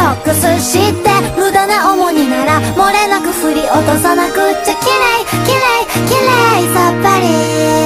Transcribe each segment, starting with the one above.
ックスして無駄な重荷なら漏れなく振り落とさなくっちゃ。綺麗綺麗綺麗さっぱり。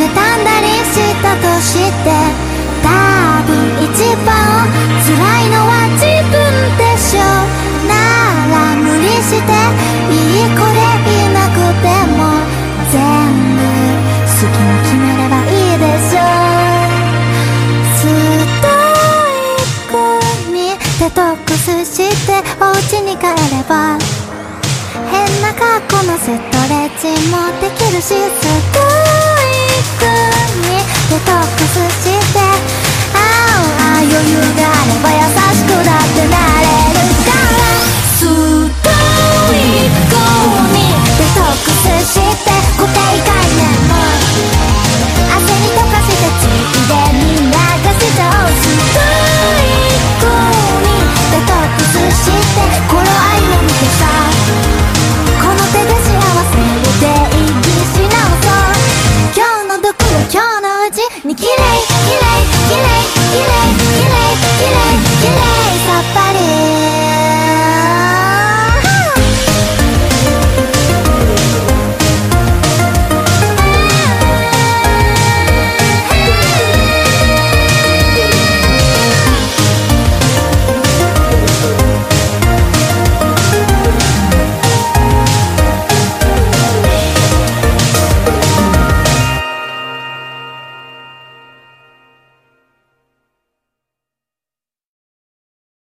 妬んだりしたとして多分一番辛いのは自分でしょ。なら無理していい子でいなくても全部好きに決めればいいでしょ。ストイックにデトックスしてお家に帰れば変な格好のセットレッチもできるしすっして。ああ余裕があれば